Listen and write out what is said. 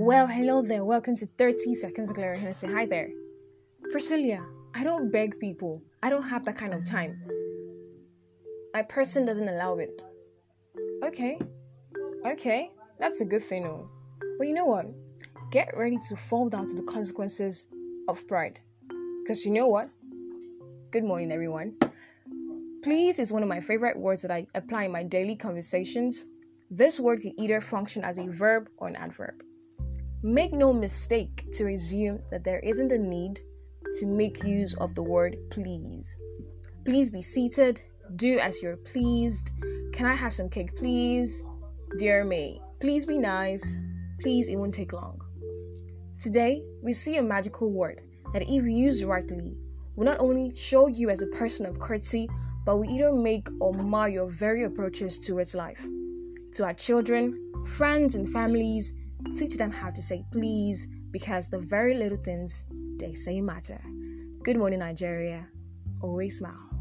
Well, hello there. Welcome to 30 Seconds of Glory. And I say hi there. Priscilla, I don't beg people. I don't have that kind of time. My person doesn't allow it. Okay. Okay. That's a good thing, though. But you know what? Get ready to fall down to the consequences of pride. Because you know what? Good morning, everyone. Please is one of my favorite words that I apply in my daily conversations. This word can either function as a verb or an adverb. Make no mistake to assume that there isn't a need to make use of the word please. Please be seated. Do as you're pleased. Can I have some cake, please? Dear me, please be nice. Please, it won't take long. Today, we see a magical word that, if used rightly, will not only show you as a person of courtesy, but will either make or mar your very approaches towards life. To our children, friends, and families, Teach them how to say please because the very little things they say matter. Good morning, Nigeria. Always smile.